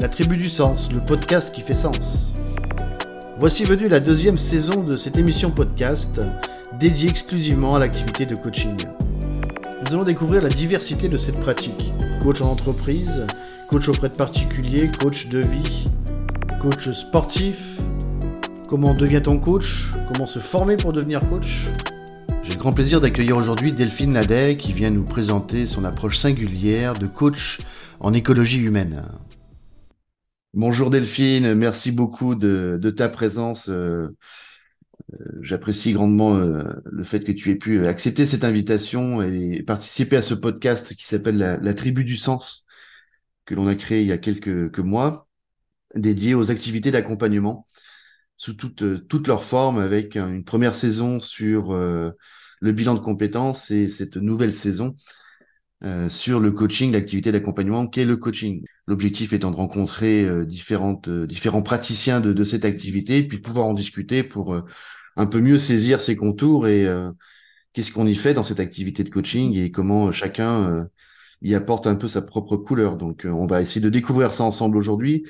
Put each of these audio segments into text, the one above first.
La Tribu du Sens, le podcast qui fait sens. Voici venue la deuxième saison de cette émission podcast dédiée exclusivement à l'activité de coaching. Nous allons découvrir la diversité de cette pratique. Coach en entreprise, coach auprès de particuliers, coach de vie, coach sportif, comment devient-on coach, comment se former pour devenir coach? J'ai le grand plaisir d'accueillir aujourd'hui Delphine Ladet qui vient nous présenter son approche singulière de coach en écologie humaine. Bonjour Delphine, merci beaucoup de, ta présence. Euh, euh, j'apprécie grandement euh, le fait que tu aies pu accepter cette invitation et participer à ce podcast qui s'appelle la, Tribu du Sens, que l'on a créé il y a quelques, mois, dédié aux activités d'accompagnement sous toutes toutes leurs formes, avec une première saison sur le bilan de compétences et cette nouvelle saison euh, sur le coaching, l'activité d'accompagnement qu'est le coaching. L'objectif étant de rencontrer euh, différentes, euh, différents praticiens de, de, cette activité, puis pouvoir en discuter pour un peu mieux saisir ses contours et qu'est-ce qu'on y fait dans cette activité de coaching et comment chacun y apporte un peu sa propre couleur. Donc on va essayer de découvrir ça ensemble aujourd'hui.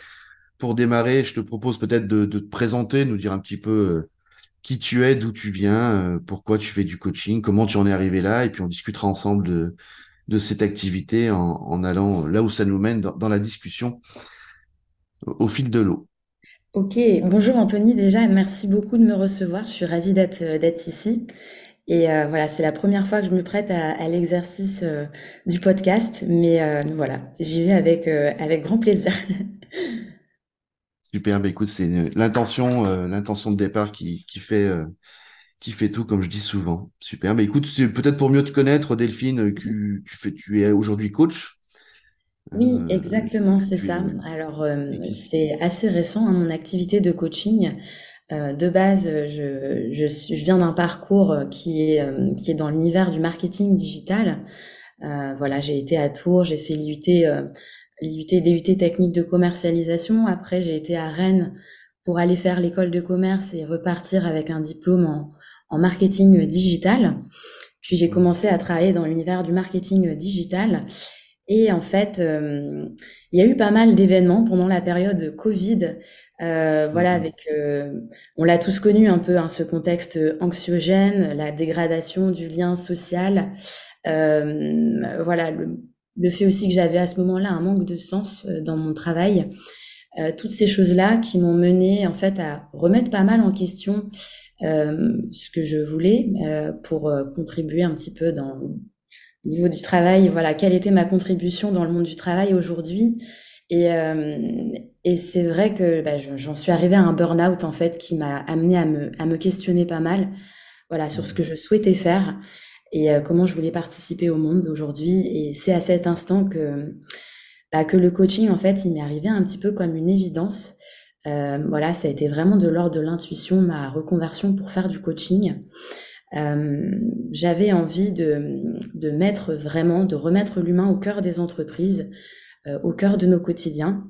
Pour démarrer, je te propose peut-être de, de, te présenter, nous dire un petit peu qui tu es, d'où tu viens, pourquoi tu fais du coaching, comment tu en es arrivé là, et puis on discutera ensemble de, de cette activité en, allant là où ça nous mène dans, la discussion au, fil de l'eau. Ok, bonjour Anthony, déjà merci beaucoup de me recevoir, je suis ravie d'être euh, ici. Et euh, voilà, c'est la première fois que je me prête à, l'exercice euh, du podcast, mais voilà, j'y vais avec, avec grand plaisir. Super, bah écoute, c'est l'intention, l'intention de départ qui, qui fait qui fait tout, comme je dis souvent. Super. Mais écoute, c'est peut-être pour mieux te connaître, Delphine, que tu, fais, tu es aujourd'hui coach. Oui, euh, exactement, c'est ça. Alors, euh, c'est assez récent, hein, mon activité de coaching. Euh, de base, je, je, viens d'un parcours qui est, qui est dans l'univers du marketing digital. voilà, j'ai été à Tours, j'ai fait l'IUT, l'IUT, DUT technique de commercialisation. Après, j'ai été à Rennes pour aller faire l'école de commerce et repartir avec un diplôme en, en marketing digital. Puis j'ai commencé à travailler dans l'univers du marketing digital. Et en fait, euh, il y a eu pas mal d'événements pendant la période Covid. Euh, voilà, avec, euh, on l'a tous connu un peu, hein, ce contexte anxiogène, la dégradation du lien social. voilà, le, le, fait aussi que j'avais à ce moment-là un manque de sens dans mon travail. toutes ces choses-là qui m'ont mené en fait à remettre pas mal en question euh, ce que je voulais euh, pour euh, contribuer un petit peu dans le niveau du travail. Voilà, quelle était ma contribution dans le monde du travail aujourd'hui et, et c'est vrai que bah, j'en suis arrivée à un burn-out en fait qui m'a amené à me, à me questionner pas mal, voilà, sur ce que je souhaitais faire et comment je voulais participer au monde aujourd'hui. Et c'est à cet instant que bah, que le coaching en fait, il m'est arrivé un petit peu comme une évidence. Euh, voilà, ça a été vraiment de l'ordre de l'intuition, ma reconversion pour faire du coaching. Euh, j'avais envie de, de, mettre vraiment, de remettre l'humain au cœur des entreprises, euh, au cœur de nos quotidiens.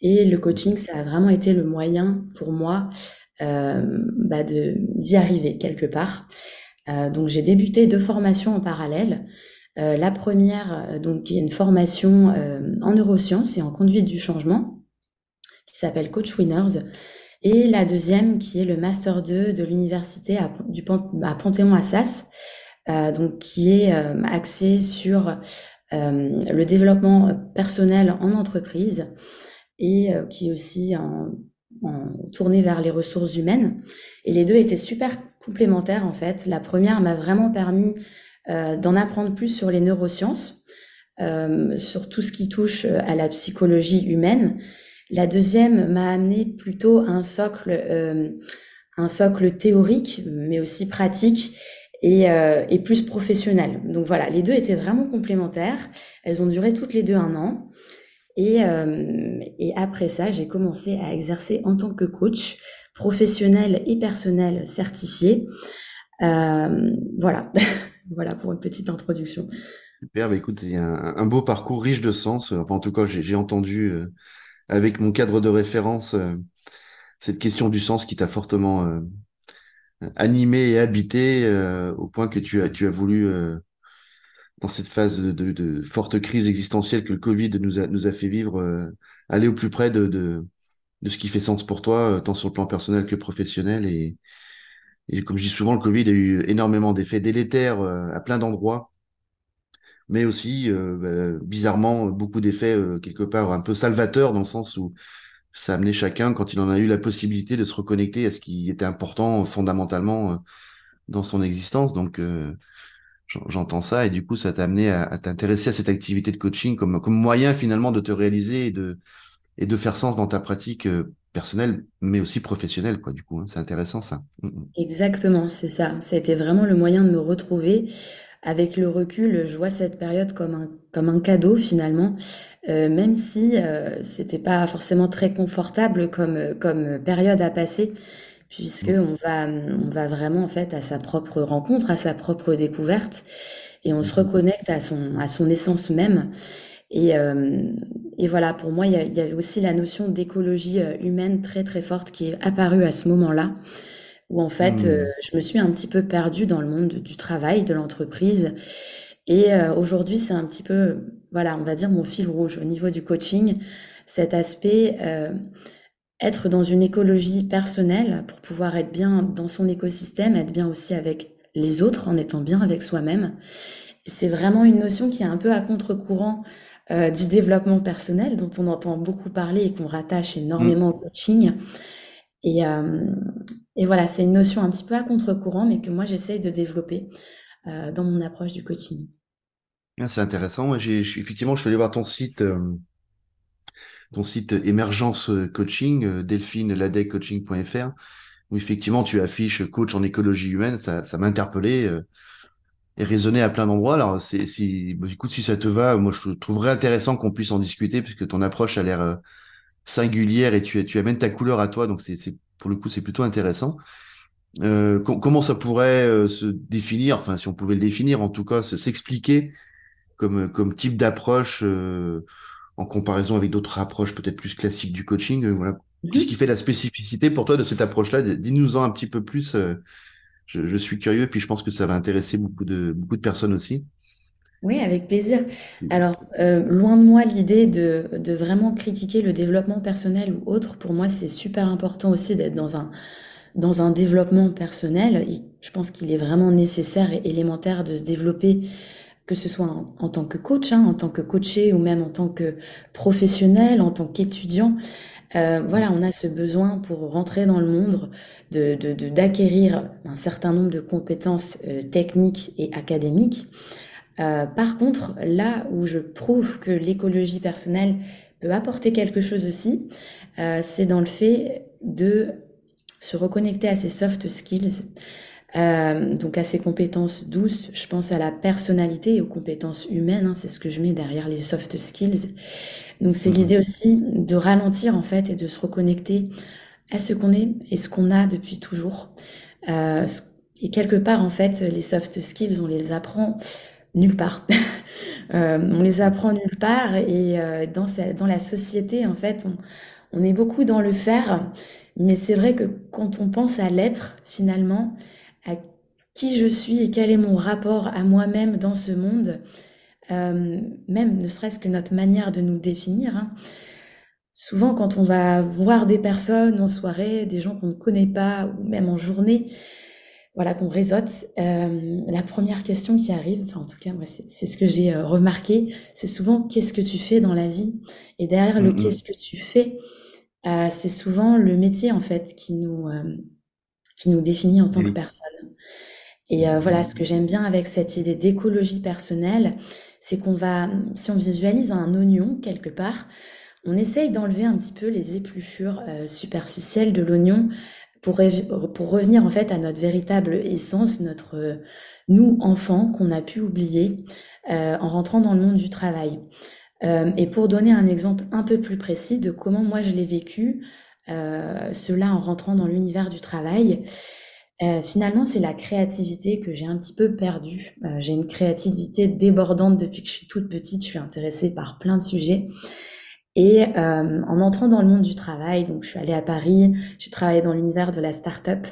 Et le coaching, ça a vraiment été le moyen pour moi bah de d'y arriver quelque part. donc j'ai débuté deux formations en parallèle. la première, donc, qui est une formation en neurosciences et en conduite du changement, qui s'appelle Coach Winners. Et la deuxième qui est le Master 2 de l'université à, du Panthéon-Assas, euh, donc qui est euh, axé sur euh, le développement personnel en entreprise et qui est aussi en, vers les ressources humaines. Et les deux étaient super complémentaires en fait. La première m'a vraiment permis d'en apprendre plus sur les neurosciences, sur tout ce qui touche à la psychologie humaine la deuxième m'a amené plutôt un socle, euh, un socle théorique, mais aussi pratique et, euh, et, plus professionnel. Donc voilà, les deux étaient vraiment complémentaires. Elles ont duré toutes les deux un an. Et, euh, après ça, j'ai commencé à exercer en tant que coach professionnel et personnel certifié. Voilà, voilà pour une petite introduction. Super, bah écoute, il y a un, beau parcours riche de sens. Enfin, en tout cas, j'ai entendu avec mon cadre de référence, euh, cette question du sens qui t'a fortement euh, animé et habité euh, au point que tu as, tu as voulu dans cette phase de, forte crise existentielle que le Covid nous a, nous a fait vivre, aller au plus près de, ce qui fait sens pour toi, tant sur le plan personnel que professionnel. Et, comme je dis souvent, le Covid a eu énormément d'effets délétères à plein d'endroits, mais aussi, bah, bizarrement, beaucoup d'effets quelque part un peu salvateurs dans le sens où ça a amené chacun, quand il en a eu la possibilité, de se reconnecter à ce qui était important fondamentalement dans son existence. Donc, j'entends ça et du coup ça t'a amené à, t'intéresser à cette activité de coaching comme comme moyen finalement de te réaliser et de et de faire sens dans ta pratique euh, personnelle mais aussi professionnelle quoi du coup hein. c'est intéressant ça mm, mm. exactement c'est ça ça a été vraiment le moyen de me retrouver avec le recul je vois cette période comme un comme un cadeau finalement euh, même si euh, c'était pas forcément très confortable comme comme période à passer puisque on va, on va vraiment en fait à sa propre rencontre, à sa propre découverte, et on se mhm. reconnecte à son, à son essence même. Et, euh, et voilà, pour moi, il y, y avait aussi la notion d'écologie euh, humaine très très forte qui est apparue à ce moment-là, où en fait, euh, mhm. je me suis un petit peu perdue dans le monde du travail, de l'entreprise. Et aujourd'hui, c'est un petit peu, voilà, on va dire mon fil rouge au niveau du coaching, cet aspect être dans une écologie personnelle pour pouvoir être bien dans son écosystème, être bien aussi avec les autres en étant bien avec soi-même. C'est vraiment une notion qui est un peu à contre-courant euh, du développement personnel dont on entend beaucoup parler et qu'on rattache énormément au coaching. Et, euh, et voilà, c'est une notion un petit peu à contre-courant, mais que moi j'essaye de développer euh, dans mon approche du coaching. Ah, c'est intéressant. J'ai, effectivement, je suis allé voir ton site ton site Émergence Coaching, euh, delphine ladeccoaching.fr, où effectivement tu affiches coach en écologie humaine, ça, ça m'a interpellé euh, et résonné à plein d'endroits. Alors, si, bah, écoute, si ça te va, moi je trouverais intéressant qu'on puisse en discuter, puisque ton approche a l'air euh, singulière et tu, amènes ta couleur à toi, donc c'est pour le coup c'est plutôt intéressant. Euh, comment ça pourrait se définir, enfin si on pouvait le définir, en tout cas, s'expliquer comme, comme type d'approche euh, en comparaison avec d'autres approches peut-être plus classiques du coaching euh, voilà. Mhm. Qu'est-ce qui fait la spécificité pour toi de cette approche-là? Dis-nous-en un petit peu plus. Euh, je, suis curieux, puis je pense que ça va intéresser beaucoup de, beaucoup de personnes aussi. Oui, avec plaisir. Alors, euh, loin de moi l'idée de, de vraiment critiquer le développement personnel ou autre. Pour moi, c'est super important aussi d'être dans un, dans un développement personnel. Je pense qu'il est vraiment nécessaire et élémentaire de se développer que ce soit en, tant que coach, hein, en tant que coaché ou même en tant que professionnel, en tant qu'étudiant. Euh, voilà, on a ce besoin pour rentrer dans le monde de, d'acquérir un certain nombre de compétences euh, techniques et académiques. Euh, par contre, là où je trouve que l'écologie personnelle peut apporter quelque chose aussi, c'est dans le fait de se reconnecter à ses soft skills, euh, donc à ces compétences douces, je pense à la personnalité et aux compétences humaines, hein, c'est ce que je mets derrière les soft skills. Donc c'est mhm. l'idée aussi de ralentir en fait et de se reconnecter à ce qu'on est et ce qu'on a depuis toujours. Euh, et quelque part en fait, les soft skills, on les apprend nulle part. euh, on les apprend nulle part et euh, dans, dans la société en fait, on, est beaucoup dans le faire. Mais c'est vrai que quand on pense à l'être, finalement, à qui je suis et quel est mon rapport à moi-même dans ce monde, euh, même ne serait-ce que notre manière de nous définir. Hein. Souvent, quand on va voir des personnes en soirée, des gens qu'on ne connaît pas, ou même en journée, voilà, qu'on réseaute, euh, la première question qui arrive, enfin en tout cas moi c'est ce que j'ai euh, remarqué, c'est souvent qu'est-ce que tu fais dans la vie? Et derrière le qu'est-ce que tu fais, c'est souvent le métier en fait qui nous qui nous définit en tant que personne. Et euh, voilà, ce que j'aime bien avec cette idée d'écologie personnelle, c'est qu'on va, si on visualise un oignon quelque part, on essaye d'enlever un petit peu les épluchures euh, superficielles de l'oignon pour, pour revenir en fait à notre véritable essence, notre euh, nous enfant qu'on a pu oublier en rentrant dans le monde du travail. et pour donner un exemple un peu plus précis de comment moi je l'ai vécu, euh, cela en rentrant dans l'univers du travail. Euh, finalement, c'est la créativité que j'ai un petit peu perdue. Euh, j'ai une créativité débordante depuis que je suis toute petite. Je suis intéressée par plein de sujets. Et en entrant dans le monde du travail, donc je suis allée à Paris, j'ai travaillé dans l'univers de la start-up.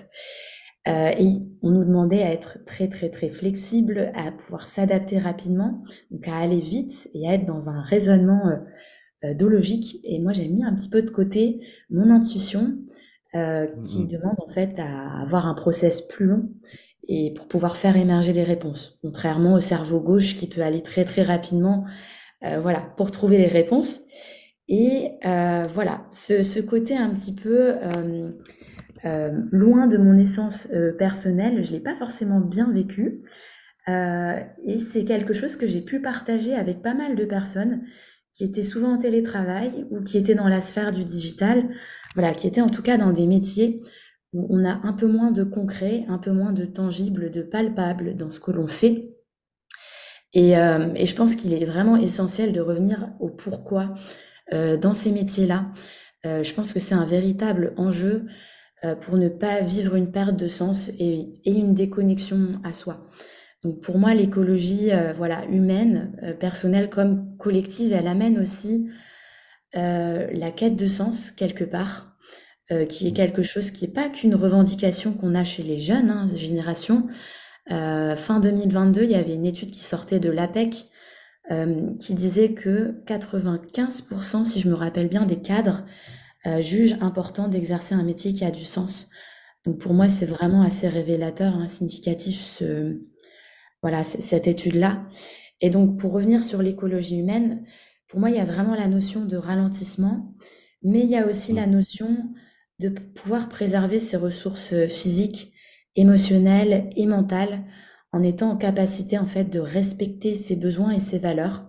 et on nous demandait à être très très très flexible, à pouvoir s'adapter rapidement, donc à aller vite et à être dans un raisonnement logique. Et moi, j'ai mis un petit peu de côté mon intuition, qui mmh demande en fait à avoir un process plus long et pour pouvoir faire émerger les réponses, contrairement au cerveau gauche qui peut aller très très rapidement, euh, voilà, pour trouver les réponses. Et euh, voilà, ce, ce, côté un petit peu euh, euh loin de mon essence euh, personnelle, je l'ai pas forcément bien vécu. et c'est quelque chose que j'ai pu partager avec pas mal de personnes qui étaient souvent en télétravail ou qui étaient dans la sphère du digital, voilà, qui étaient en tout cas dans des métiers on a un peu moins de concret, un peu moins de tangible, de palpable dans ce que l'on fait. Et, euh, je pense qu'il est vraiment essentiel de revenir au pourquoi euh, dans ces métiers-là. Euh, je pense que c'est un véritable enjeu pour ne pas vivre une perte de sens et, une déconnexion à soi. Donc pour moi, l'écologie, voilà, humaine, personnelle comme collective, elle amène aussi la quête de sens quelque part. Euh, qui est mmh. quelque chose qui n'est pas qu'une revendication qu'on a chez les jeunes hein, générations. Euh, fin 2022, il y avait une étude qui sortait de l'APEC euh, qui disait que 95%, si je me rappelle bien, des cadres jugent important d'exercer un métier qui a du sens. Donc pour moi, c'est vraiment assez révélateur, hein, significatif ce, voilà, cette étude-là. Et donc pour revenir sur l'écologie humaine, pour moi, il y a vraiment la notion de ralentissement, mais il y a aussi la notion de pouvoir préserver ses ressources euh, physiques, émotionnelles et mentales en étant en capacité en fait de respecter ses besoins et ses valeurs.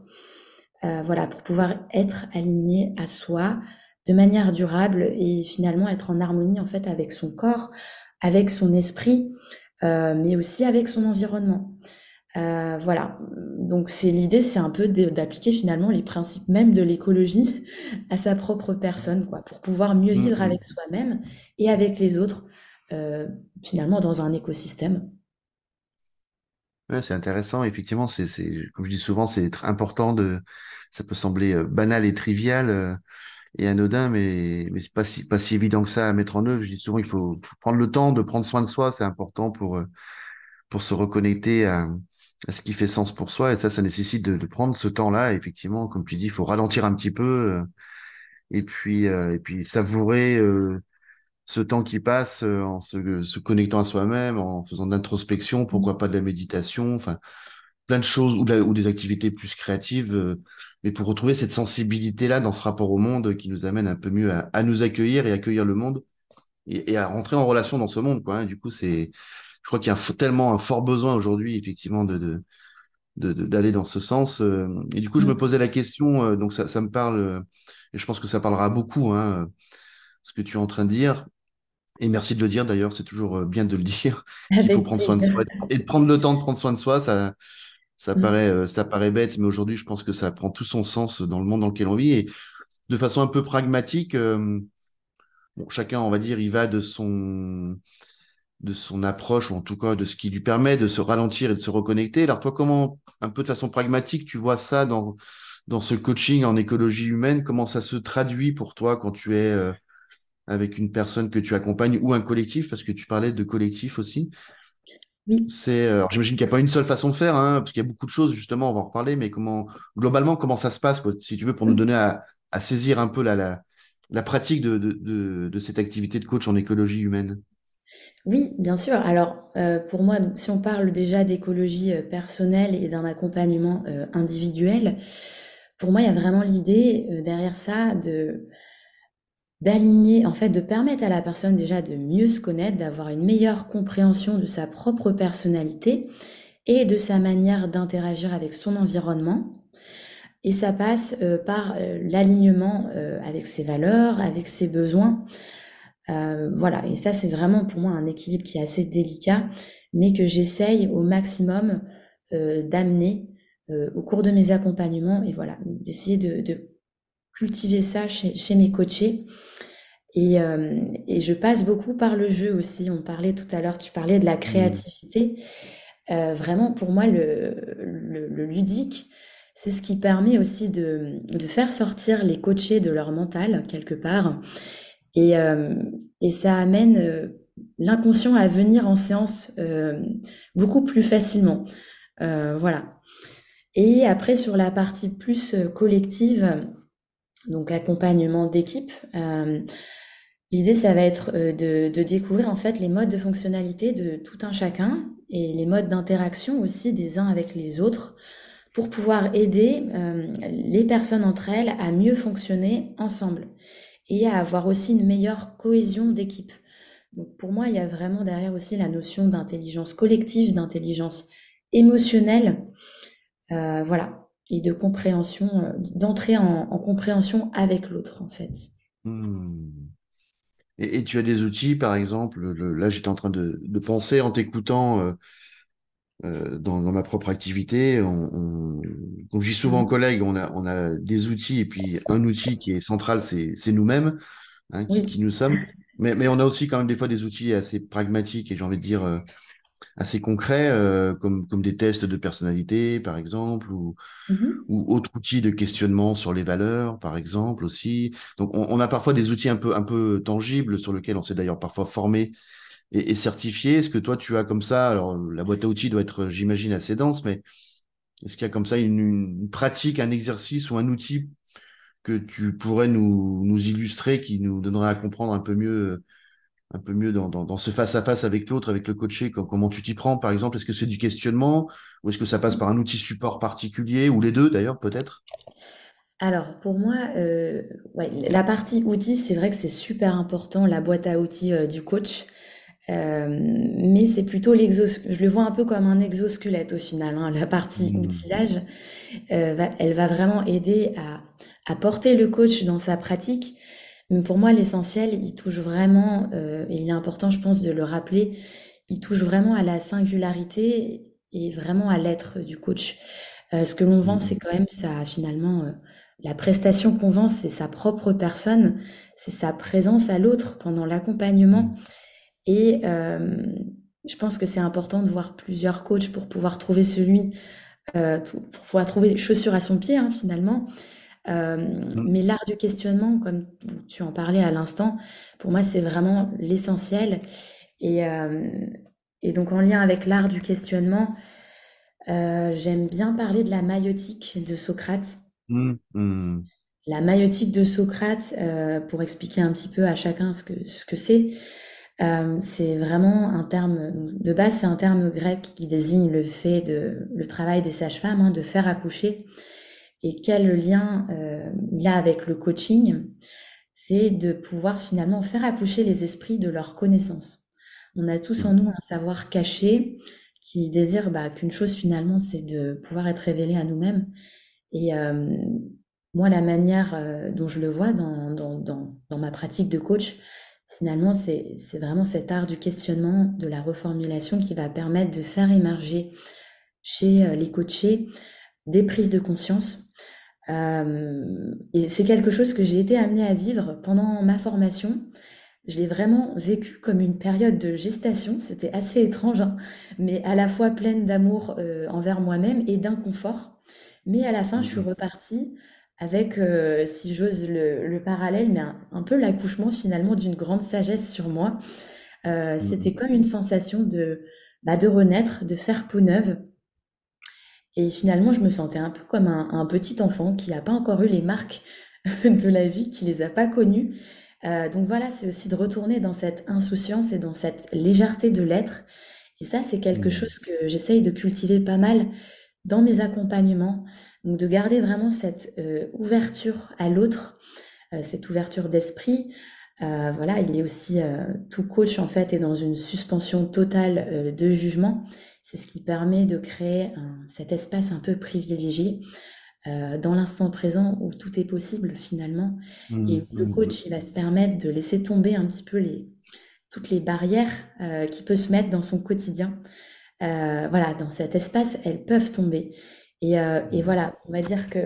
Euh, voilà, pour pouvoir être aligné à soi de manière durable et finalement être en harmonie en fait avec son corps, avec son esprit, euh, mais aussi avec son environnement. Euh, voilà, donc c'est l'idée, c'est un peu d'appliquer finalement les principes même de l'écologie à sa propre personne, quoi, pour pouvoir mieux mmh, vivre mmh. avec soi-même et avec les autres, finalement dans un écosystème. Ouais, c'est intéressant, effectivement, c'est, comme je dis souvent, c'est important de, ça peut sembler euh, banal et trivial et anodin, mais, mais c'est pas si, pas si évident que ça à mettre en œuvre. Je dis souvent, il faut, prendre le temps de prendre soin de soi, c'est important pour, pour se reconnecter à, à ce qui fait sens pour soi. Et ça, ça nécessite de, prendre ce temps-là. Effectivement, comme tu dis, il faut ralentir un petit peu euh, et puis euh, et puis savourer euh, ce temps qui passe en se, se, connectant à soi-même, en faisant de l'introspection, pourquoi pas de la méditation, enfin plein de choses ou, ou des activités plus créatives, mais pour retrouver cette sensibilité-là dans ce rapport au monde qui nous amène un peu mieux à, à nous accueillir et accueillir le monde et, et, à rentrer en relation dans ce monde. Quoi, hein. Du coup, c'est je crois qu'il y a tellement un fort besoin aujourd'hui, effectivement, de, d'aller dans ce sens. Euh, et du coup, je me mm. posais la question, euh, donc ça, me parle, euh, et je pense que ça parlera beaucoup, hein, ce que tu es en train de dire. Et merci de le dire d'ailleurs, c'est toujours bien de le dire. Il faut prendre soin de soi et de prendre le temps de prendre soin de soi. Ça, ça mm. paraît, ça paraît bête, mais aujourd'hui, je pense que ça prend tout son sens dans le monde dans lequel on vit et de façon un peu pragmatique. bon, chacun, on va dire, il va de son de son approche, ou en tout cas de ce qui lui permet de se ralentir et de se reconnecter. Alors toi, comment, un peu de façon pragmatique, tu vois ça dans, dans ce coaching en écologie humaine? Comment ça se traduit pour toi quand tu es euh, avec une personne que tu accompagnes ou un collectif, parce que tu parlais de collectif aussi oui. C'est, euh, alors j'imagine qu'il n'y a pas une seule façon de faire, hein, parce qu'il y a beaucoup de choses justement, on va en reparler, mais comment, globalement, comment ça se passe, quoi, si tu veux, pour nous donner à, à saisir un peu la, la, la pratique de, de, de, de cette activité de coach en écologie humaine oui, bien sûr. Alors, euh, pour moi, si on parle déjà d'écologie euh, personnelle et d'un accompagnement euh, individuel, pour moi, il y a vraiment l'idée derrière ça de d'aligner, en fait, de permettre à la personne déjà de mieux se connaître, d'avoir une meilleure compréhension de sa propre personnalité et de sa manière d'interagir avec son environnement. Et ça passe par l'alignement avec ses valeurs, avec ses besoins. Euh, voilà, et ça c'est vraiment pour moi un équilibre qui est assez délicat, mais que j'essaye au maximum euh, d'amener euh, au cours de mes accompagnements, et voilà, d'essayer de, cultiver ça chez, mes coachés. Et, je passe beaucoup par le jeu aussi. On parlait tout à l'heure, tu parlais de la mmh. créativité. vraiment, pour moi, le, ludique, c'est ce qui permet aussi de, de, faire sortir les coachés de leur mental quelque part et, euh, et ça amène euh, l'inconscient à venir en séance beaucoup plus facilement. voilà. Et après, sur la partie plus collective, donc accompagnement d'équipe, l'idée, ça va être de, de, découvrir en fait les modes de fonctionnalité de tout un chacun et les modes d'interaction aussi des uns avec les autres pour pouvoir aider euh, les personnes entre elles à mieux fonctionner ensemble et à avoir aussi une meilleure cohésion d'équipe. Pour moi, il y a vraiment derrière aussi la notion d'intelligence collective, d'intelligence émotionnelle, euh, voilà, et de compréhension, euh, d'entrer en, compréhension avec l'autre en fait. Hmm. Et, tu as des outils, par exemple, là j'étais en train de, penser en t'écoutant euh, dans, ma propre activité, on, on, comme je dis souvent aux collègues, on a, on a des outils et puis un outil qui est central, c'est, nous-mêmes, hein, qui, qui, nous sommes. Mais, mais on a aussi quand même des fois des outils assez pragmatiques et j'ai envie de dire euh, assez concrets, euh, comme, comme des tests de personnalité, par exemple, ou, mmh ou autres outils de questionnement sur les valeurs, par exemple, aussi. Donc, on, on, a parfois des outils un peu, un peu tangibles sur lesquels on s'est d'ailleurs parfois formé et, certifié. Est-ce que toi, tu as comme ça, alors la boîte à outils doit être, j'imagine, assez dense, mais est-ce qu'il y a comme ça une, pratique, un exercice ou un outil que tu pourrais nous, nous illustrer, qui nous donnerait à comprendre un peu mieux un peu mieux dans, dans, ce face-à-face avec l'autre, avec le coaché, comment tu t'y prends, par exemple? Est-ce que c'est du questionnement? Ou est-ce que ça passe par un outil support particulier? Ou les deux d'ailleurs peut-être? Alors pour moi, euh, ouais, la partie outils, c'est vrai que c'est super important, la boîte à outils euh, du coach. Euh, mais c'est plutôt l'exos, je le vois un peu comme un exosquelette au final. Hein. La partie mmh. outillage, elle va vraiment aider à, à, porter le coach dans sa pratique. Mais pour moi, l'essentiel, il touche vraiment, euh, et il est important, je pense, de le rappeler, il touche vraiment à la singularité et vraiment à l'être du coach. Euh, ce que l'on vend, c'est quand même ça, finalement, euh, la prestation qu'on vend, c'est sa propre personne, c'est sa présence à l'autre pendant l'accompagnement. Mmh. Et je pense que c'est important de voir plusieurs coachs pour pouvoir trouver celui, pour pouvoir trouver chaussures à son pied hein, finalement. Euh, mmh. Mais l'art du questionnement, comme tu en parlais à l'instant, pour moi c'est vraiment l'essentiel. Et, et, donc en lien avec l'art du questionnement, j'aime bien parler de la maïotique de Socrate. Mmh, mmh. La maïotique de Socrate, pour expliquer un petit peu à chacun ce que ce que c'est. Euh, c'est vraiment un terme de base, c'est un terme grec qui désigne le fait de le travail des sages-femmes, hein, de faire accoucher. Et quel lien euh, il a avec le coaching C'est de pouvoir finalement faire accoucher les esprits de leur connaissance. On a tous en nous un savoir caché qui désire bah, qu'une chose finalement, c'est de pouvoir être révélé à nous-mêmes. Et euh, moi, la manière euh, dont je le vois dans, dans, dans, dans ma pratique de coach, Finalement, c'est vraiment cet art du questionnement, de la reformulation qui va permettre de faire émerger chez les coachés des prises de conscience. Euh, et c'est quelque chose que j'ai été amenée à vivre pendant ma formation. Je l'ai vraiment vécu comme une période de gestation. C'était assez étrange, hein, mais à la fois pleine d'amour euh, envers moi-même et d'inconfort. Mais à la fin, je suis mmh repartie avec, euh, si j'ose le, parallèle, mais un, peu l'accouchement finalement d'une grande sagesse sur moi. Euh, c'était mmh. comme une sensation de, bah, de renaître, de faire peau neuve. Et finalement, je me sentais un peu comme un, petit enfant qui n'a pas encore eu les marques de la vie, qui les a pas connues. Euh, donc voilà, c'est aussi de retourner dans cette insouciance et dans cette légèreté de l'être. Et ça, c'est quelque mmh. chose que j'essaye de cultiver pas mal dans mes accompagnements. Donc de garder vraiment cette euh, ouverture à l'autre, euh, cette ouverture d'esprit. Voilà, il est aussi tout coach en fait est dans une suspension totale de jugement. C'est ce qui permet de créer cet espace un peu privilégié dans l'instant présent où tout est possible finalement mmh, et où le mmh. coach il va se permettre de laisser tomber un petit peu les toutes les barrières qui peut se mettre dans son quotidien. voilà, dans cet espace, elles peuvent tomber. Et, euh, et, voilà, on va dire que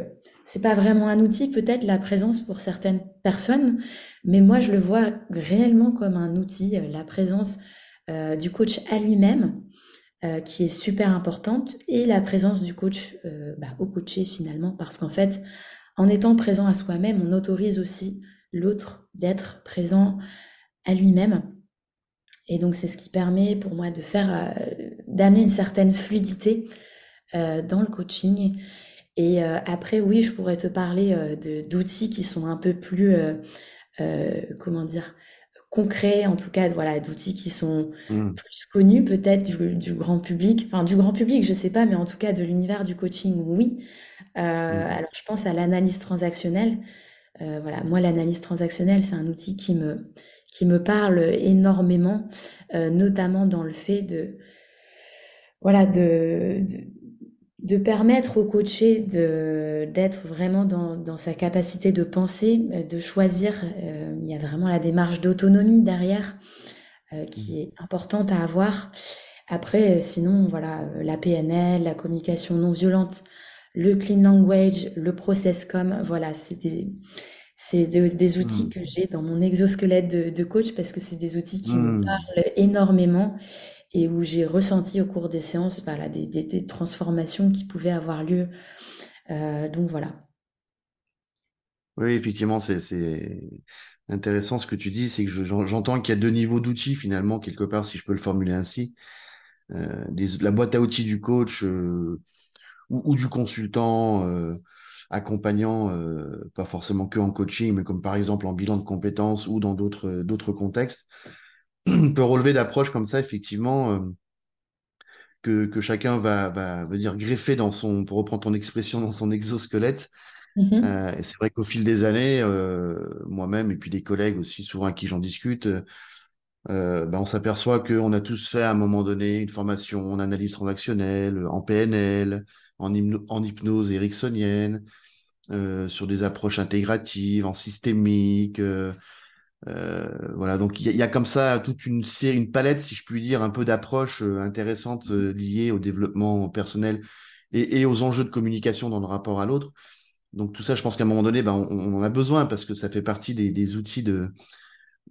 c'est pas vraiment un outil, peut-être la présence pour certaines personnes, mais moi je le vois réellement comme un outil, euh, la présence euh, du coach à lui-même, euh, qui est super importante, et la présence du coach euh, bah, au coaché finalement, parce qu'en fait, en étant présent à soi-même, on autorise aussi l'autre d'être présent à lui-même. Et donc, c'est ce qui permet pour moi de faire, d'amener une certaine fluidité dans le coaching. Et après, oui, je pourrais te parler d'outils qui sont un peu plus, comment dire, concrets, en tout cas, voilà, d'outils qui sont mmh. plus connus peut-être du, grand public. Enfin, du grand public, je sais pas, mais en tout cas de l'univers du coaching, oui. Mmh. Alors, je pense à l'analyse transactionnelle. voilà, moi, l'analyse transactionnelle, c'est un outil qui me, qui me parle énormément, notamment dans le fait de, voilà, de, de, permettre au coaché de, d'être vraiment dans, dans, sa capacité de penser, de choisir. il y a vraiment la démarche d'autonomie derrière qui mmh. est importante à avoir. Après, sinon, voilà, la PNL, la communication non violente, le clean language, le process com, voilà, c'est des, c'est des, outils mmh. que j'ai dans mon exosquelette de, coach parce que c'est des outils qui me mmh. parlent énormément et où j'ai ressenti au cours des séances voilà, des, transformations qui pouvaient avoir lieu. Euh, donc voilà. Oui, effectivement, c'est intéressant ce que tu dis, c'est que j'entends qu'il y a deux niveaux d'outils finalement, quelque part, si je peux le formuler ainsi. Euh, la boîte à outils du coach euh, ou, du consultant accompagnant, pas forcément que en coaching, mais comme par exemple en bilan de compétences ou dans d'autres contextes, peut relever d'approches comme ça, effectivement, euh, que, que, chacun va, va, dire greffer dans son, pour reprendre ton expression, dans son exosquelette. Mm-hmm. et c'est vrai qu'au fil des années, moi-même et puis des collègues aussi, souvent à qui j'en discute, ben on s'aperçoit qu'on a tous fait à un moment donné une formation en analyse transactionnelle, en PNL, en, en hypnose ericksonienne, euh, sur des approches intégratives, en systémique. Euh, euh, voilà, donc il y, a comme ça toute une série, une palette, si je puis dire, un peu d'approches intéressantes liées au développement personnel et, aux enjeux de communication dans le rapport à l'autre. Donc tout ça, je pense qu'à un moment donné, ben, on, en a besoin parce que ça fait partie des, outils de,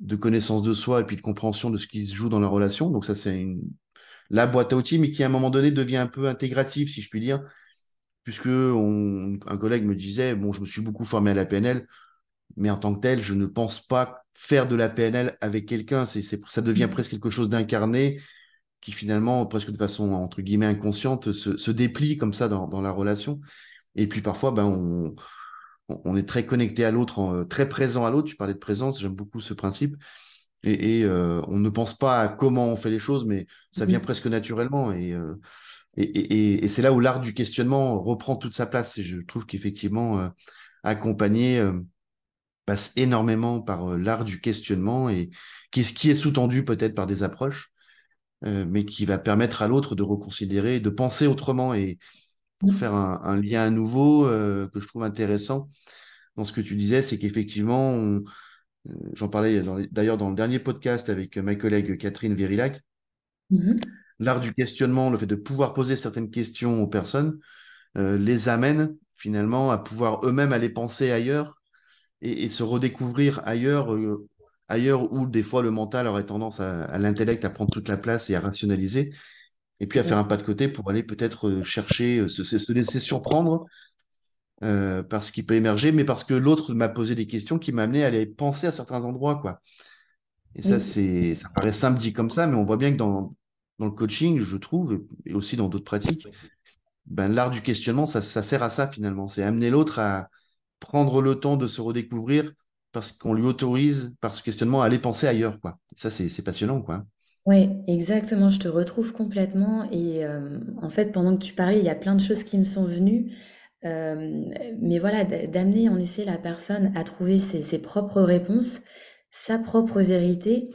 de connaissance de soi et puis de compréhension de ce qui se joue dans la relation. Donc ça, c'est la boîte à outils, mais qui à un moment donné devient un peu intégrative, si je puis dire, puisque un collègue me disait, bon, je me suis beaucoup formé à la PNL, mais en tant que tel, je ne pense pas faire de la PNL avec quelqu'un. C'est, ça devient mmh. presque quelque chose d'incarné qui finalement, presque de façon entre guillemets inconsciente, se, déplie comme ça dans, la relation. Et puis parfois, ben, on, on est très connecté à l'autre, très présent à l'autre. Tu parlais de présence, j'aime beaucoup ce principe. Et, euh, on ne pense pas à comment on fait les choses, mais ça vient mmh. presque naturellement. Et euh, et, c'est là où l'art du questionnement reprend toute sa place. Et je trouve qu'effectivement, euh, accompagner euh, passe énormément par euh, l'art du questionnement et qui est, qui est sous-tendu peut-être par des approches, mais qui va permettre à l'autre de reconsidérer, de penser autrement et pour faire un, lien à nouveau que je trouve intéressant dans ce que tu disais, c'est qu'effectivement, j'en parlais d'ailleurs dans le dernier podcast avec ma collègue Catherine Verilac, mmh. L'art du questionnement, le fait de pouvoir poser certaines questions aux personnes, euh, les amène finalement à pouvoir eux-mêmes aller penser ailleurs et, se redécouvrir ailleurs, euh, ailleurs où des fois le mental aurait tendance à, l'intellect à prendre toute la place et à rationaliser, et puis à faire un pas de côté pour aller peut-être euh, chercher, se, laisser surprendre par ce qui peut émerger, mais parce que l'autre m'a posé des questions qui m'amenaient à aller penser à certains endroits, quoi. Et ça, c'est, ça paraît simple dit comme ça, mais on voit bien que dans, dans le coaching, je trouve, et aussi dans d'autres pratiques, ben, l'art du questionnement, ça, sert à ça finalement. C'est amener l'autre à prendre le temps de se redécouvrir parce qu'on lui autorise, par ce questionnement, à aller penser ailleurs. Quoi. Ça, c'est passionnant. quoi. Oui, exactement, je te retrouve complètement. Et euh, en fait, pendant que tu parlais, il y a plein de choses qui me sont venues. Euh, mais voilà, d'amener en effet la personne à trouver ses propres réponses, sa propre vérité.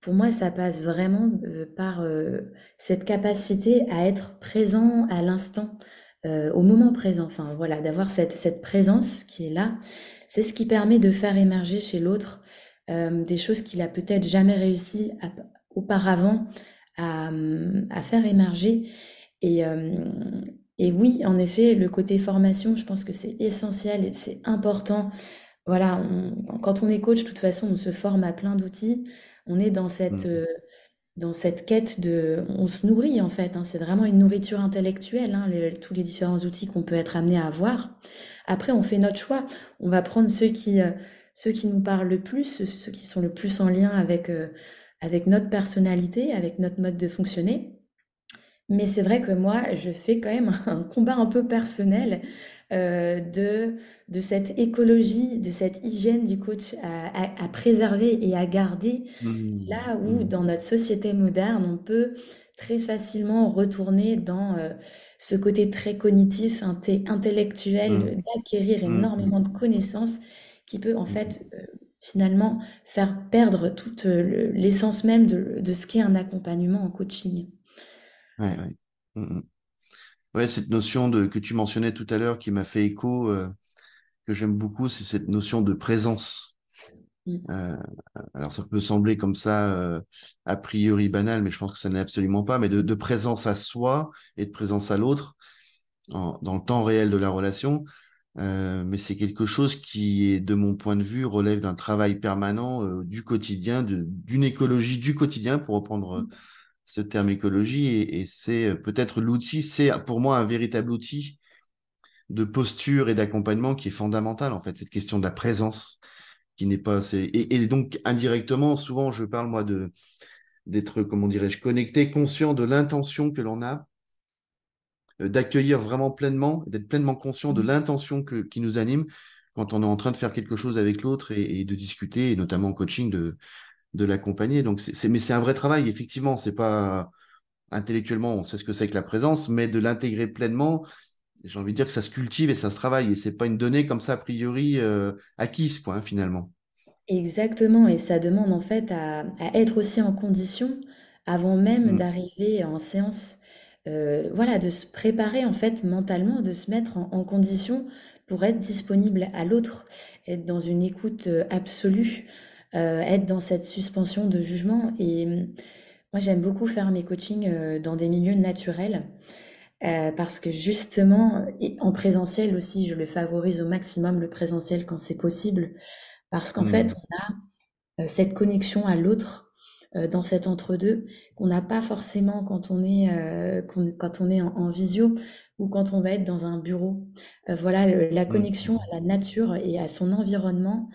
Pour moi, ça passe vraiment euh, par cette capacité à être présent à l'instant, euh, au moment présent. Enfin, voilà, d'avoir cette, cette présence qui est là. C'est ce qui permet de faire émerger chez l'autre des choses qu'il a peut-être jamais réussi auparavant à, à, faire émerger. Et, et oui, en effet, le côté formation, je pense que c'est essentiel et c'est important. Voilà, quand on est coach, de toute façon, on se forme à plein d'outils. On est dans cette, mmh. euh, dans cette quête de... On se nourrit en fait, hein. c'est vraiment une nourriture intellectuelle, hein, tous les différents outils qu'on peut être amené à avoir. Après, on fait notre choix. On va prendre ceux qui, euh, ceux qui nous parlent le plus, ceux qui sont le plus en lien avec, euh, avec notre personnalité, avec notre mode de fonctionner. Mais c'est vrai que moi, je fais quand même un combat un peu personnel euh, de, de cette écologie, de cette hygiène du coach à, préserver et à garder, Mmh. là où Mmh. dans notre société moderne, on peut très facilement retourner dans euh, ce côté très cognitif, intellectuel, d'acquérir Mmh. Mmh. énormément de connaissances qui peut en fait euh, finalement faire perdre toute l'essence même de, de ce qu'est un accompagnement en coaching. Ouais, ouais. Mmh, mmh. Ouais, cette notion de, que tu mentionnais tout à l'heure qui m'a fait écho, euh, que j'aime beaucoup, c'est cette notion de présence. Mm. Euh, alors ça peut sembler comme ça euh, a priori banal, mais je pense que ça n'est absolument pas, mais de, de présence à soi et de présence à l'autre dans le temps réel de la relation. Euh, mais c'est quelque chose qui, est, de mon point de vue, relève d'un travail permanent du quotidien, d'une écologie du quotidien, pour reprendre ce terme écologie, et, et c'est euh, peut-être l'outil, c'est pour moi un véritable outil de posture et d'accompagnement qui est fondamental, en fait, cette question de la présence qui n'est pas assez... Et, et donc, indirectement, souvent, je parle, moi, de d'être, comment dirais-je, connecté, conscient de l'intention que l'on a, euh, d'accueillir vraiment pleinement, d'être pleinement conscient de l'intention que, qui nous anime quand on est en train de faire quelque chose avec l'autre et, et de discuter, et notamment en coaching, de, de l'accompagner. Donc, c'est, mais c'est un vrai travail, effectivement. C'est pas intellectuellement, on sait ce que c'est que la présence, mais de l'intégrer pleinement, j'ai envie de dire que ça se cultive et ça se travaille. Et c'est pas une donnée comme ça, a priori, euh, acquise, quoi, hein, finalement. Exactement, et ça demande en fait à, à être aussi en condition avant même Mm, d'arriver en séance. Euh, voilà, de se préparer en fait mentalement, de se mettre en, en condition pour être disponible à l'autre, être dans une écoute euh, absolue, euh, être dans cette suspension de jugement. Et hum, moi, j'aime beaucoup faire mes coachings euh, dans des milieux naturels. euh, parce que justement, et en présentiel aussi, je le favorise au maximum, le présentiel quand c'est possible, parce qu'en fait, mm, euh, cette connexion à l'autre euh, dans cet entre-deux qu'on n'a pas forcément quand on est, euh, quand on est en, en visio ou quand on va être dans un bureau. Euh, voilà, le- la connexion mm, à la nature et à son environnement,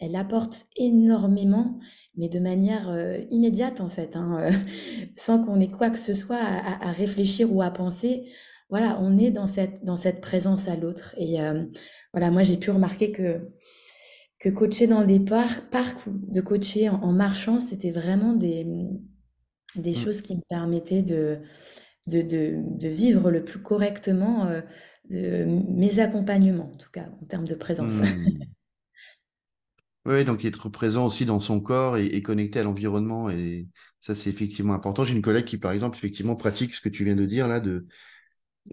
elle apporte énormément, mais de manière euh, immédiate en fait, hein, euh, sans qu'on ait quoi que ce soit à, réfléchir ou à penser. Voilà, on est dans cette, dans cette présence à l'autre. Et euh, voilà, moi j'ai pu remarquer que que coacher dans des par- parcs ou de coacher en, en marchant, c'était vraiment des, des mm, choses qui me permettaient de, de, de, de vivre le plus correctement de mes accompagnements, en tout cas en termes de présence. mm. Oui, donc être présent aussi dans son corps et, et connecté à l'environnement. Et ça, c'est effectivement important. J'ai une collègue qui, par exemple, effectivement, pratique ce que tu viens de dire là, de,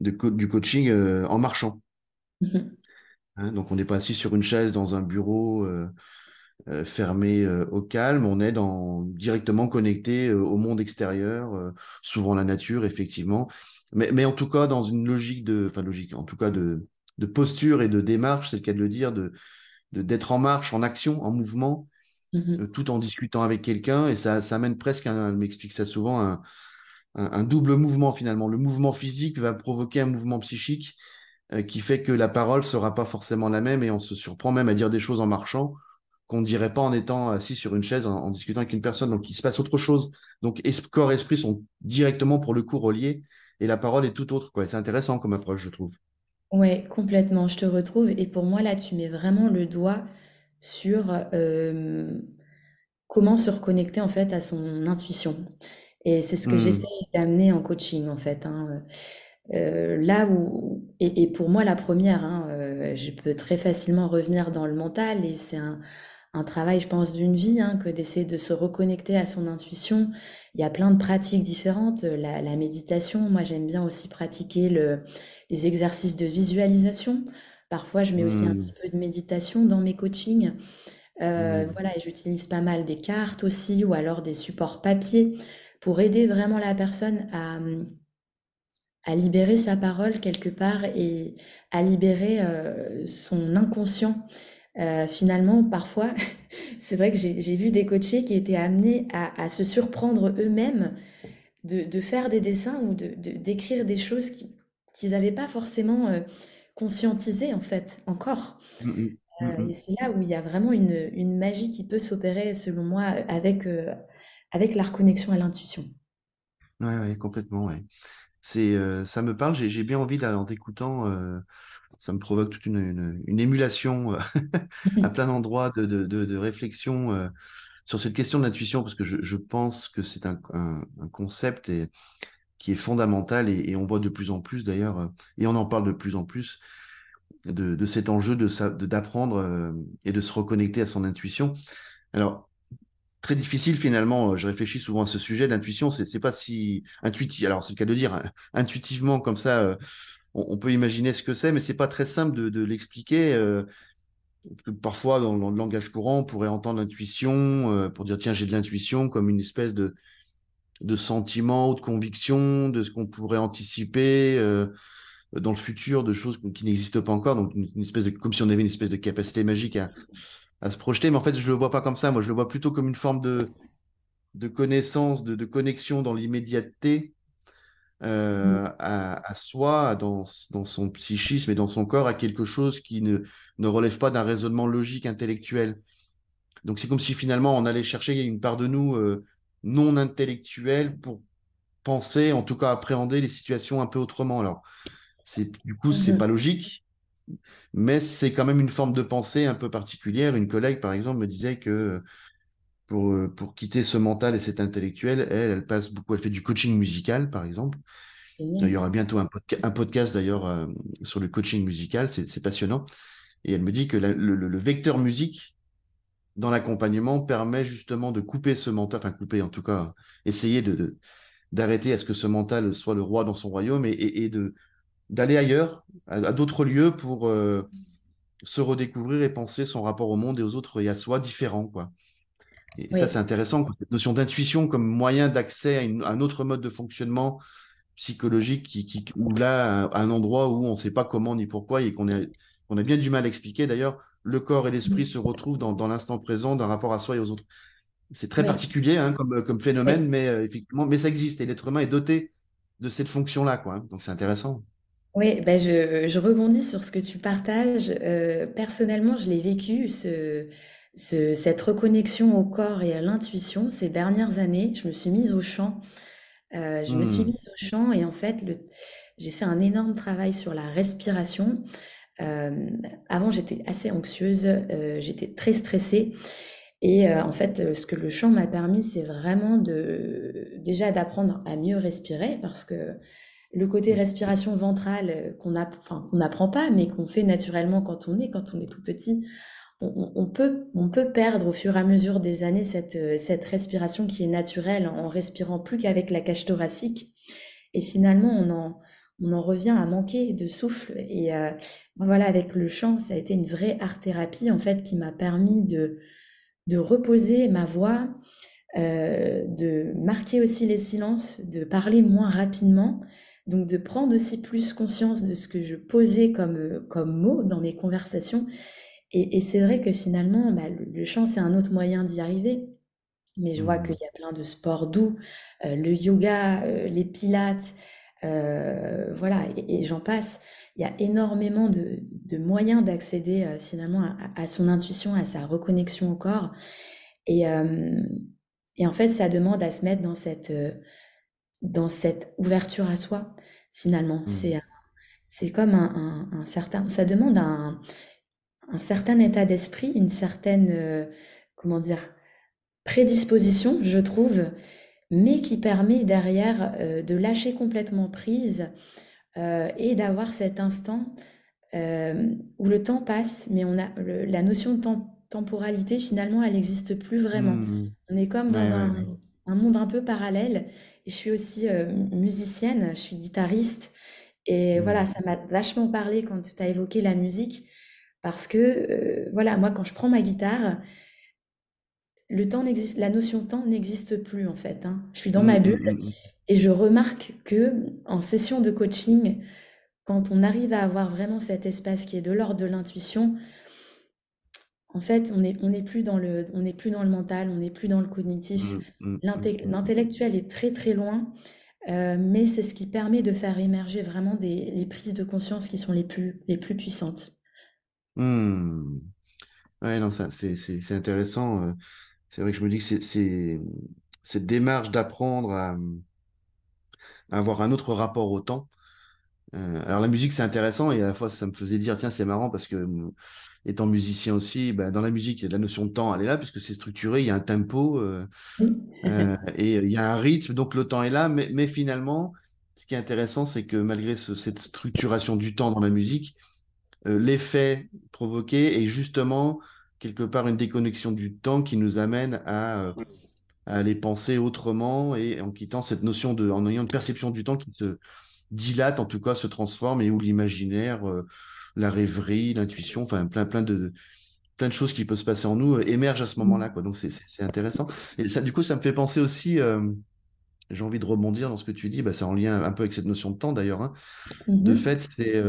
de co- du coaching euh, en marchant. Mhm. hein. donc, on n'est pas assis sur une chaise dans un bureau euh, euh, fermé au calme. On est dans, directement connecté au monde extérieur, souvent la nature, effectivement. Mais, mais en tout cas, dans une logique de, enfin logique, en tout cas de, de posture et de démarche, c'est le cas de le dire, de d'être en marche, en action, en mouvement euh, Mhm. tout en discutant avec quelqu'un. Et ça, ça amène presque, un, elle m'explique ça souvent, un, un- un double mouvement finalement. Le mouvement physique va provoquer un mouvement psychique euh, qui fait que la parole sera pas forcément la même et on se surprend même à dire des choses en marchant qu'on ne dirait pas en étant assis sur une chaise en, en discutant avec une personne. Donc il se passe autre chose. Donc es- corps et esprit sont directement pour le coup reliés et la parole est tout autre. quoi. C'est intéressant comme approche, je trouve. Ouais, complètement, je te retrouve. Et pour moi, là, tu mets vraiment le doigt sur euh, comment se reconnecter en fait à son intuition. Et c'est ce que j'essaie Hmm, d'amener en coaching en fait. hein. Euh, là où, et, et pour moi la première, hein, euh, je peux très facilement revenir dans le mental et c'est un, un travail, je pense, d'une vie hein, que d'essayer de se reconnecter à son intuition. Il y a plein de pratiques différentes. La, la méditation, moi j'aime bien aussi pratiquer le, les exercices de visualisation. Parfois, je mets aussi un petit hmm, peu de méditation dans mes coachings. Euh, hmm, voilà, et j'utilise pas mal des cartes aussi ou alors des supports papier pour aider vraiment la personne à, à libérer sa parole quelque part et à libérer euh, son inconscient. Euh, finalement, parfois, c'est vrai que j'ai vu des coachés qui étaient amenés à, à se surprendre eux-mêmes de, de faire des dessins ou de, de- d'écrire des choses qui- qu'ils n'avaient pas forcément euh, conscientisées en fait encore. hmm, hmm. et c'est là où il y a vraiment une, une magie qui peut s'opérer, selon moi, avec, avec la reconnexion à l'intuition. Ouais, ouais, complètement, ouais. C'est, ça me parle, j'ai bien envie, là, en t'écoutant, ça me provoque toute une, émulation à plein d'endroits de, réflexion sur cette question de l'intuition, parce que je, pense que c'est un, concept qui est fondamental et, on voit de plus en plus d'ailleurs, et on en parle de plus en plus, de, cet enjeu de d'apprendre et de se reconnecter à son intuition. Alors, très difficile finalement, je réfléchis souvent à ce sujet, l'intuition, c'est, c'est pas si intuitif, alors c'est le cas de dire, hein, intuitivement comme ça, on, peut imaginer ce que c'est, mais c'est pas très simple de, l'expliquer. Euh, parfois, dans, le langage courant, on pourrait entendre l'intuition euh, pour dire tiens, j'ai de l'intuition comme une espèce de, sentiment ou de conviction de ce qu'on pourrait anticiper euh, dans le futur, de choses qui n'existent pas encore. Donc, une, espèce de, comme si on avait une espèce de capacité magique à, se projeter. Mais en fait, je le vois pas comme ça. Moi, je le vois plutôt comme une forme de, connaissance, de connexion dans l'immédiateté euh, à, soi, dans, dans, son psychisme et dans son corps, à quelque chose qui ne, ne relève pas d'un raisonnement logique, intellectuel. Donc c'est comme si finalement on allait chercher une part de nous euh, non intellectuelle pour penser, en tout cas appréhender les situations un peu autrement. Alors, c'est du coup, c'est mmh pas logique, mais c'est quand même une forme de pensée un peu particulière. Une collègue, par exemple, me disait que pour, euh, pour quitter ce mental et cet intellectuel, elle, elle passe beaucoup, elle fait du coaching musical, par exemple. Il y aura bientôt un, un podcast d'ailleurs euh, sur le coaching musical, c'est passionnant. Et elle me dit que le, le, vecteur musique dans l'accompagnement permet justement de couper ce mental, enfin couper en tout cas, essayer de d'arrêter à ce que ce mental soit le roi dans son royaume et, et, de d'aller ailleurs, à, d'autres lieux pour euh, se redécouvrir et penser son rapport au monde et aux autres et à soi différent, quoi. Et ça, c'est intéressant, cette notion d'intuition comme moyen d'accès à, un autre mode de fonctionnement psychologique qui, qui où là, à un endroit où on ne sait pas comment ni pourquoi et qu'on on a bien du mal à expliquer. D'ailleurs, le corps et l'esprit mmh. se retrouvent dans, dans l'instant présent d'un rapport à soi et aux autres. C'est très particulier hein, comme, comme phénomène, mais euh, effectivement, mais ça existe et l'être humain est doté de cette fonction-là, quoi. Hein. donc c'est intéressant. Oui, ben je, je, rebondis sur ce que tu partages. Euh, personnellement, je l'ai vécu, ce, cette reconnexion au corps et à l'intuition, ces dernières années, je me suis mise au chant. Euh, je me suis mmh. mise au chant et en fait, j'ai fait un énorme travail sur la respiration. Euh, avant, j'étais assez anxieuse, euh, j'étais très stressée. Et en fait, ce que le chant m'a permis, c'est vraiment de déjà d'apprendre à mieux respirer parce que le côté respiration ventrale qu'on n'apprend pas, mais qu'on fait naturellement quand on est, quand on est tout petit, on, peut, on peut perdre au fur et à mesure des années cette, euh, cette respiration qui est naturelle en respirant plus qu'avec la cage thoracique. Et finalement, on en, on en revient à manquer de souffle. Et euh, voilà, avec le chant, ça a été une vraie art-thérapie en fait qui m'a permis de, de reposer ma voix, euh, de marquer aussi les silences, de parler moins rapidement. Donc de prendre aussi plus conscience de ce que je posais comme, comme mots dans mes conversations et, c'est vrai que finalement, bah, le, chant, c'est un autre moyen d'y arriver. Mais je vois mmh. qu'il y a plein de sports doux, euh, le yoga, euh, les pilates, euh, voilà, et, j'en passe. Il y a énormément de, moyens d'accéder finalement à, son intuition, à sa reconnexion au corps. Et, et en fait, ça demande à se mettre dans cette, dans cette ouverture à soi, finalement. Mmh. C'est comme un, un, certain... Ça demande un, un certain état d'esprit, une certaine, euh, comment dire, prédisposition, je trouve, mais qui permet derrière euh, de lâcher complètement prise euh, et d'avoir cet instant où le temps passe, mais on a la notion de temporalité, finalement, elle n'existe plus vraiment. Mmh. On est comme dans un, un, monde un peu parallèle. Je suis aussi musicienne, je suis guitariste. Et voilà, mmh. ça m'a vachement parlé quand tu as évoqué la musique. Parce que, euh, voilà, moi, quand je prends ma guitare, le temps n'existe, la notion de temps n'existe plus, en fait. Hein. Je suis dans ma mmh, mmh, bulle mmh, et je remarque que en session de coaching, quand on arrive à avoir vraiment cet espace qui est de l'ordre de l'intuition, en fait, on n'est on plus, dans le, on plus dans le mental, on n'est plus dans le cognitif. L'intellectuel est très très loin, euh, mais c'est ce qui permet de faire émerger vraiment des, les prises de conscience qui sont les plus, les plus puissantes. Hmm. Ouais, non, ça, c'est, c'est, c'est intéressant. euh, C'est vrai que je me dis que c'est, c'est, cette démarche d'apprendre à, à avoir un autre rapport au temps. Euh, alors la musique, c'est intéressant et à la fois, ça me faisait dire, tiens, c'est marrant parce que euh, étant musicien aussi, bah, dans la musique, il y a de la notion de temps, elle est là puisque c'est structuré, il y a un tempo euh, euh, et il y a un rythme, donc le temps est là. Mais, mais finalement, ce qui est intéressant, c'est que malgré ce- cette structuration du temps dans la musique, l'effet provoqué est justement quelque part une déconnexion du temps qui nous amène à, euh, à aller penser autrement et en quittant cette notion de, en ayant une perception du temps qui se dilate, en tout cas se transforme et où l'imaginaire, euh, la rêverie, l'intuition, enfin plein, plein de, plein de choses qui peuvent se passer en nous euh, émergent à ce moment-là, quoi. Donc c'est intéressant. Et ça, du coup, ça me fait penser aussi, euh, j'ai envie de rebondir dans ce que tu dis, bah, c'est en lien un peu avec cette notion de temps d'ailleurs. hein. De Mhm. fait, c'est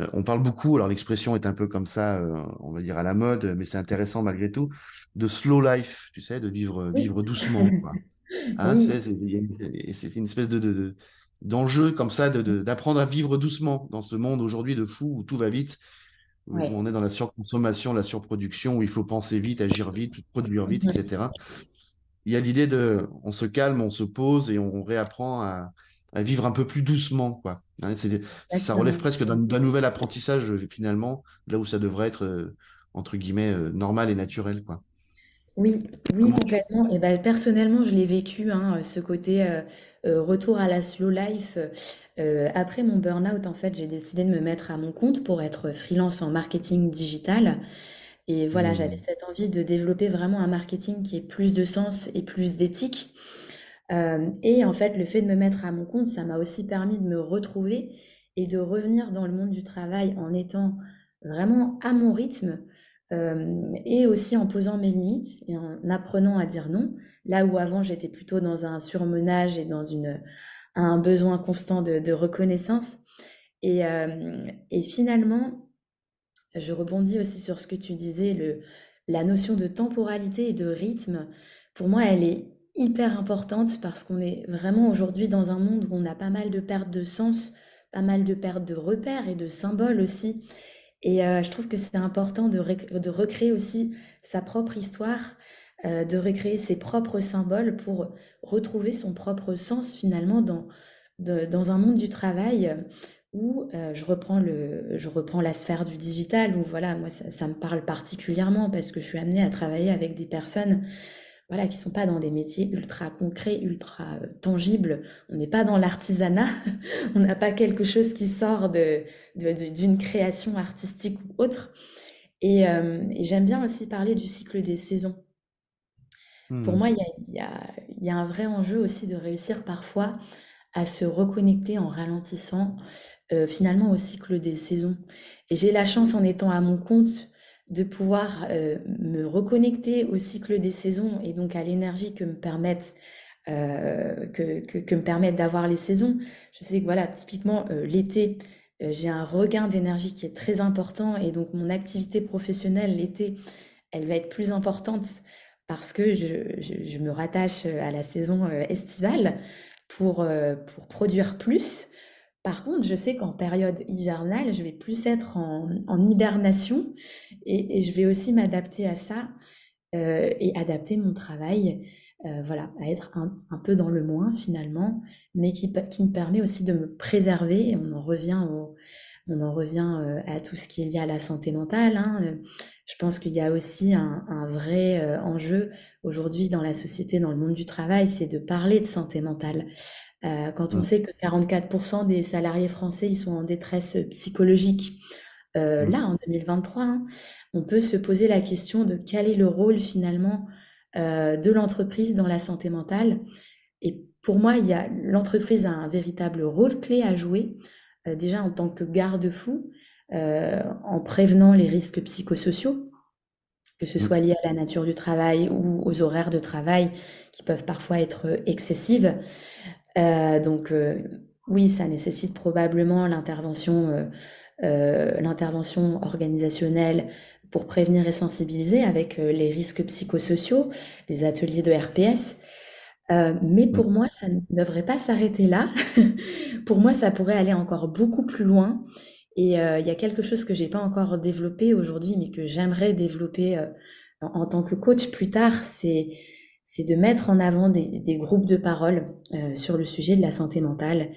euh, euh, on parle beaucoup, alors l'expression est un peu comme ça, euh, on va dire à la mode, mais c'est intéressant malgré tout, de slow life, tu sais, de vivre, Oui, vivre doucement. Hein, tu oui, sais, c'est une- espèce de, de- de- d'enjeu comme ça, de, de- d'apprendre à vivre doucement dans ce monde aujourd'hui de fou où tout va vite, où, ouais. on est dans la surconsommation, la surproduction, où il faut penser vite, agir vite, produire vite, etc. Il y a l'idée de, on se calme, on se pose et on réapprend à, à vivre un peu plus doucement, quoi. Hein, c'est, ça relève presque d'un, nouvel apprentissage euh, finalement, là où ça devrait être euh, entre guillemets euh, normal et naturel, quoi. Oui, oui, Comment complètement. Et ben, personnellement, je l'ai vécu, hein, ce côté euh, retour à la slow life. Euh, après mon burn-out, en fait, j'ai décidé de me mettre à mon compte pour être freelance en marketing digital. Et voilà, j'avais Hmm. cette envie de développer vraiment un marketing qui ait plus de sens et plus d'éthique. Euh, et en fait, le fait de me mettre à mon compte, ça m'a aussi permis de me retrouver et de revenir dans le monde du travail en étant vraiment à mon rythme euh, et aussi en posant mes limites et en apprenant à dire non. Là où avant j'étais plutôt dans un surmenage et dans une, un besoin constant de, reconnaissance. Et, euh, et finalement, je rebondis aussi sur ce que tu disais, la notion de temporalité et de rythme, pour moi, elle est hyper importante parce qu'on est vraiment aujourd'hui dans un monde où on a pas mal de pertes de sens, pas mal de pertes de repères et de symboles aussi. Et euh, je trouve que c'est important de, rec- de recréer aussi sa propre histoire, euh, de recréer ses propres symboles pour retrouver son propre sens finalement dans, dans un monde du travail où euh, je reprends le, je reprends la sphère du digital, où voilà, moi ça me parle particulièrement parce que je suis amenée à travailler avec des personnes voilà, qui sont pas dans des métiers ultra concrets, ultra euh, tangibles. On n'est pas dans l'artisanat, on n'a pas quelque chose qui sort de, d'une création artistique ou autre. Et, euh, et j'aime bien aussi parler du cycle des saisons. Pour moi, Hmm. il y a, il y a- il y a un vrai enjeu aussi de réussir parfois à se reconnecter en ralentissant euh, finalement au cycle des saisons. Et j'ai la chance en étant à mon compte de pouvoir euh, me reconnecter au cycle des saisons et donc à l'énergie que me permettent euh, que, que, me permettent d'avoir les saisons. Je sais que voilà, typiquement euh, l'été, j'ai un regain d'énergie qui est très important et donc mon activité professionnelle l'été, elle va être plus importante parce que je, je- je me rattache à la saison estivale pour, pour produire plus. Par contre, je sais qu'en période hivernale, je vais plus être en, hibernation et, je vais aussi m'adapter à ça euh, et adapter mon travail, euh, voilà, à être un, peu dans le moins finalement, mais qui, me permet aussi de me préserver. On en revient euh, à tout ce qui est lié à la santé mentale. hein. Je pense qu'il y a aussi un, vrai enjeu aujourd'hui dans la société, dans le monde du travail, c'est de parler de santé mentale. Euh, quand on sait que 44% des salariés français ils sont en détresse psychologique, euh, là en 2023, hein, on peut se poser la question de quel est le rôle finalement euh, de l'entreprise dans la santé mentale. Et pour moi, il y a l'entreprise a un véritable rôle clé à jouer, déjà en tant que garde-fou, en prévenant les risques psychosociaux, que ce Hmm. soit lié à la nature du travail ou aux horaires de travail qui peuvent parfois être excessives. Euh, donc euh, oui, ça nécessite probablement l'intervention euh, euh, l'intervention organisationnelle pour prévenir et sensibiliser avec les risques psychosociaux, des ateliers de RPS. Euh, mais pour moi, ça ne devrait pas s'arrêter là. pour moi, ça pourrait aller encore beaucoup plus loin. Et euh, il y a quelque chose que j'ai pas encore développé aujourd'hui, mais que j'aimerais développer euh, en, tant que coach plus tard, c'est c'est de mettre en avant des, groupes de parole euh, sur le sujet de la santé mentale.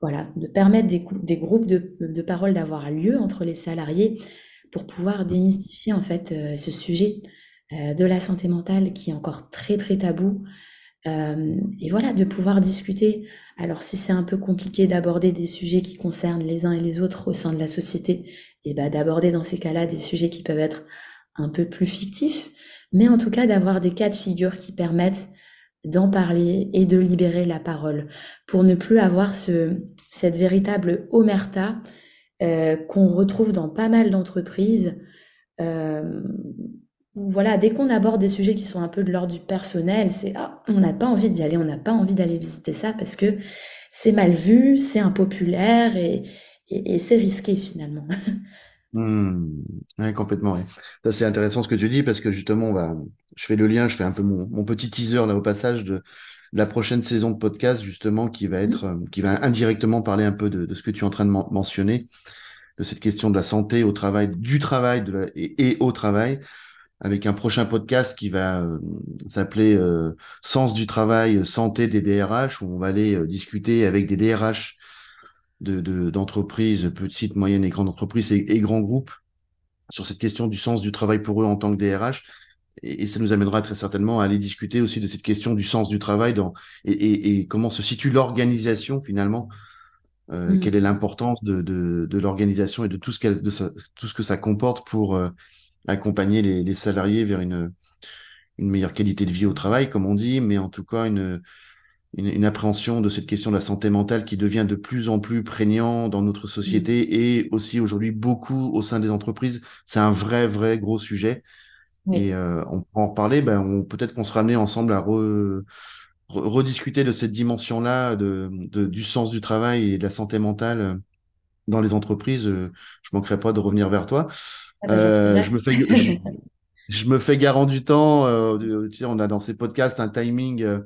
voilà, de permettre des, groupes de, de parole d'avoir lieu entre les salariés pour pouvoir démystifier en fait ce sujet de la santé mentale qui est encore très très tabou. Euh, et voilà, de pouvoir discuter. Alors si c'est un peu compliqué d'aborder des sujets qui concernent les uns et les autres au sein de la société, et ben d'aborder dans ces cas-là des sujets qui peuvent être un peu plus fictifs, mais en tout cas d'avoir des cas de figure qui permettent d'en parler et de libérer la parole pour ne plus avoir ce, cette véritable omerta euh, qu'on retrouve dans pas mal d'entreprises. Euh, voilà, dès qu'on aborde des sujets qui sont un peu de l'ordre du personnel, c'est ah, on n'a pas envie d'y aller, on n'a pas envie d'aller visiter ça parce que c'est mal vu, c'est impopulaire et, c'est risqué finalement. Mmh. complètement. Ça c'est intéressant ce que tu dis parce que justement, va, je fais le lien, je fais un peu mon, petit teaser là au passage de, la prochaine saison de podcast justement qui va mmh. être, euh, qui va indirectement parler un peu de, ce que tu es en train de mentionner, de cette question de la santé au travail, du travail et, au travail avec un prochain podcast qui va euh, s'appeler euh, Sens du travail, santé des DRH, où on va aller euh, discuter avec des DRH d'entreprises, de, petites, moyennes et grandes entreprises et, grands groupes sur cette question du sens du travail pour eux en tant que DRH. Et, ça nous amènera très certainement à aller discuter aussi de cette question du sens du travail dans, et, et comment se situe l'organisation finalement. Mmh. Quelle est l'importance de, de, de l'organisation et de tout ce, de tout ce que ça comporte pour accompagner les, salariés vers une, une meilleure qualité de vie au travail, comme on dit, mais en tout cas une, une, appréhension de cette question de la santé mentale qui devient de plus en plus prégnant dans notre société mmh. et aussi aujourd'hui beaucoup au sein des entreprises. C'est un vrai, vrai gros sujet. Et euh, on peut en reparler. Ben, on, peut-être qu'on sera amené ensemble à rediscuter de cette dimension-là de, de, du sens du travail et de la santé mentale dans les entreprises. Je manquerai pas de revenir vers toi. Ah bah, euh, je me fais, je, me fais garant du temps. Euh, tu sais, on a dans ces podcasts un timing euh,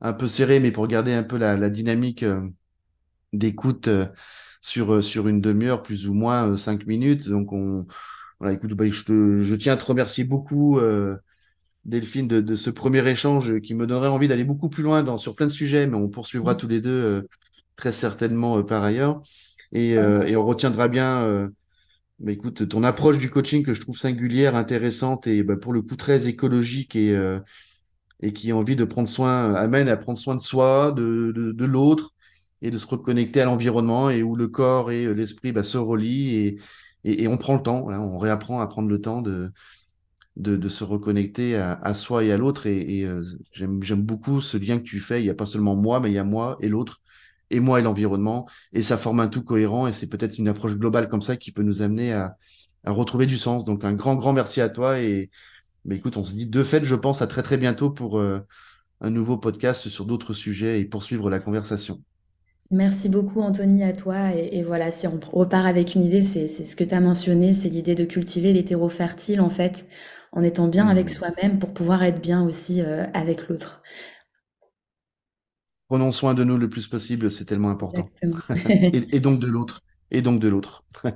un peu serré, mais pour garder un peu la, la dynamique d'écoute sur sur une demi-heure, plus ou moins cinq minutes. Donc on, voilà, écoute, bah, je, te, je tiens à te remercier beaucoup. Delphine, de, de, ce premier échange qui me donnerait envie d'aller beaucoup plus loin dans, sur plein de sujets, mais on poursuivra tous les deux très certainement par ailleurs. Et, et, on retiendra bien bah, écoute, ton approche du coaching que je trouve singulière, intéressante et bah, pour le coup très écologique et, euh, et qui a envie de prendre soin, amène à prendre soin de soi, de, de, de l'autre et de se reconnecter à l'environnement et où le corps et l'esprit bah, se relient et, et, on prend le temps, voilà, on réapprend à prendre le temps de, de, de se reconnecter à, à, soi et à l'autre. Et, et euh, j'aime beaucoup ce lien que tu fais. Il n'y a pas seulement moi, mais il y a moi et l'autre et moi et l'environnement, et ça forme un tout cohérent, et c'est peut-être une approche globale comme ça qui peut nous amener à, à, retrouver du sens. Donc un grand, grand merci à toi, et mais écoute, on se dit de fait, je pense, à très très bientôt pour euh, un nouveau podcast sur d'autres sujets et poursuivre la conversation. Merci beaucoup Anthony à toi et, voilà si on repart avec une idée c'est ce que tu as mentionné c'est l'idée de cultiver les terreaux fertiles en fait en étant bien mmh. avec soi-même pour pouvoir être bien aussi euh, avec l'autre prenons soin de nous le plus possible, c'est tellement important. et, donc de l'autre. Et donc de l'autre.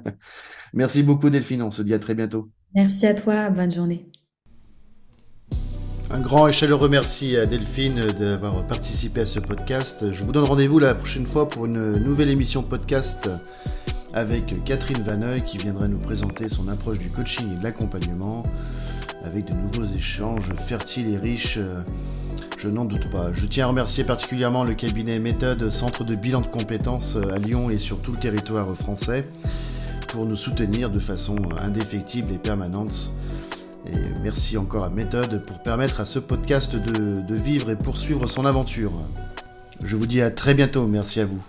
Merci beaucoup Delphine, on se dit à très bientôt. Merci à toi, bonne journée. Un grand et chaleureux merci à Delphine d'avoir participé à ce podcast. Je vous donne rendez-vous la prochaine fois pour une nouvelle émission podcast avec Catherine Vanneuil qui viendra nous présenter son approche du coaching et de l'accompagnement avec de nouveaux échanges fertiles et riches je n'en doute pas. Je tiens à remercier particulièrement le cabinet Méthode, centre de bilan de compétences à Lyon et sur tout le territoire français, pour nous soutenir de façon indéfectible et permanente. Et merci encore à Méthode pour permettre à ce podcast de, vivre et poursuivre son aventure. Je vous dis à très bientôt, merci à vous.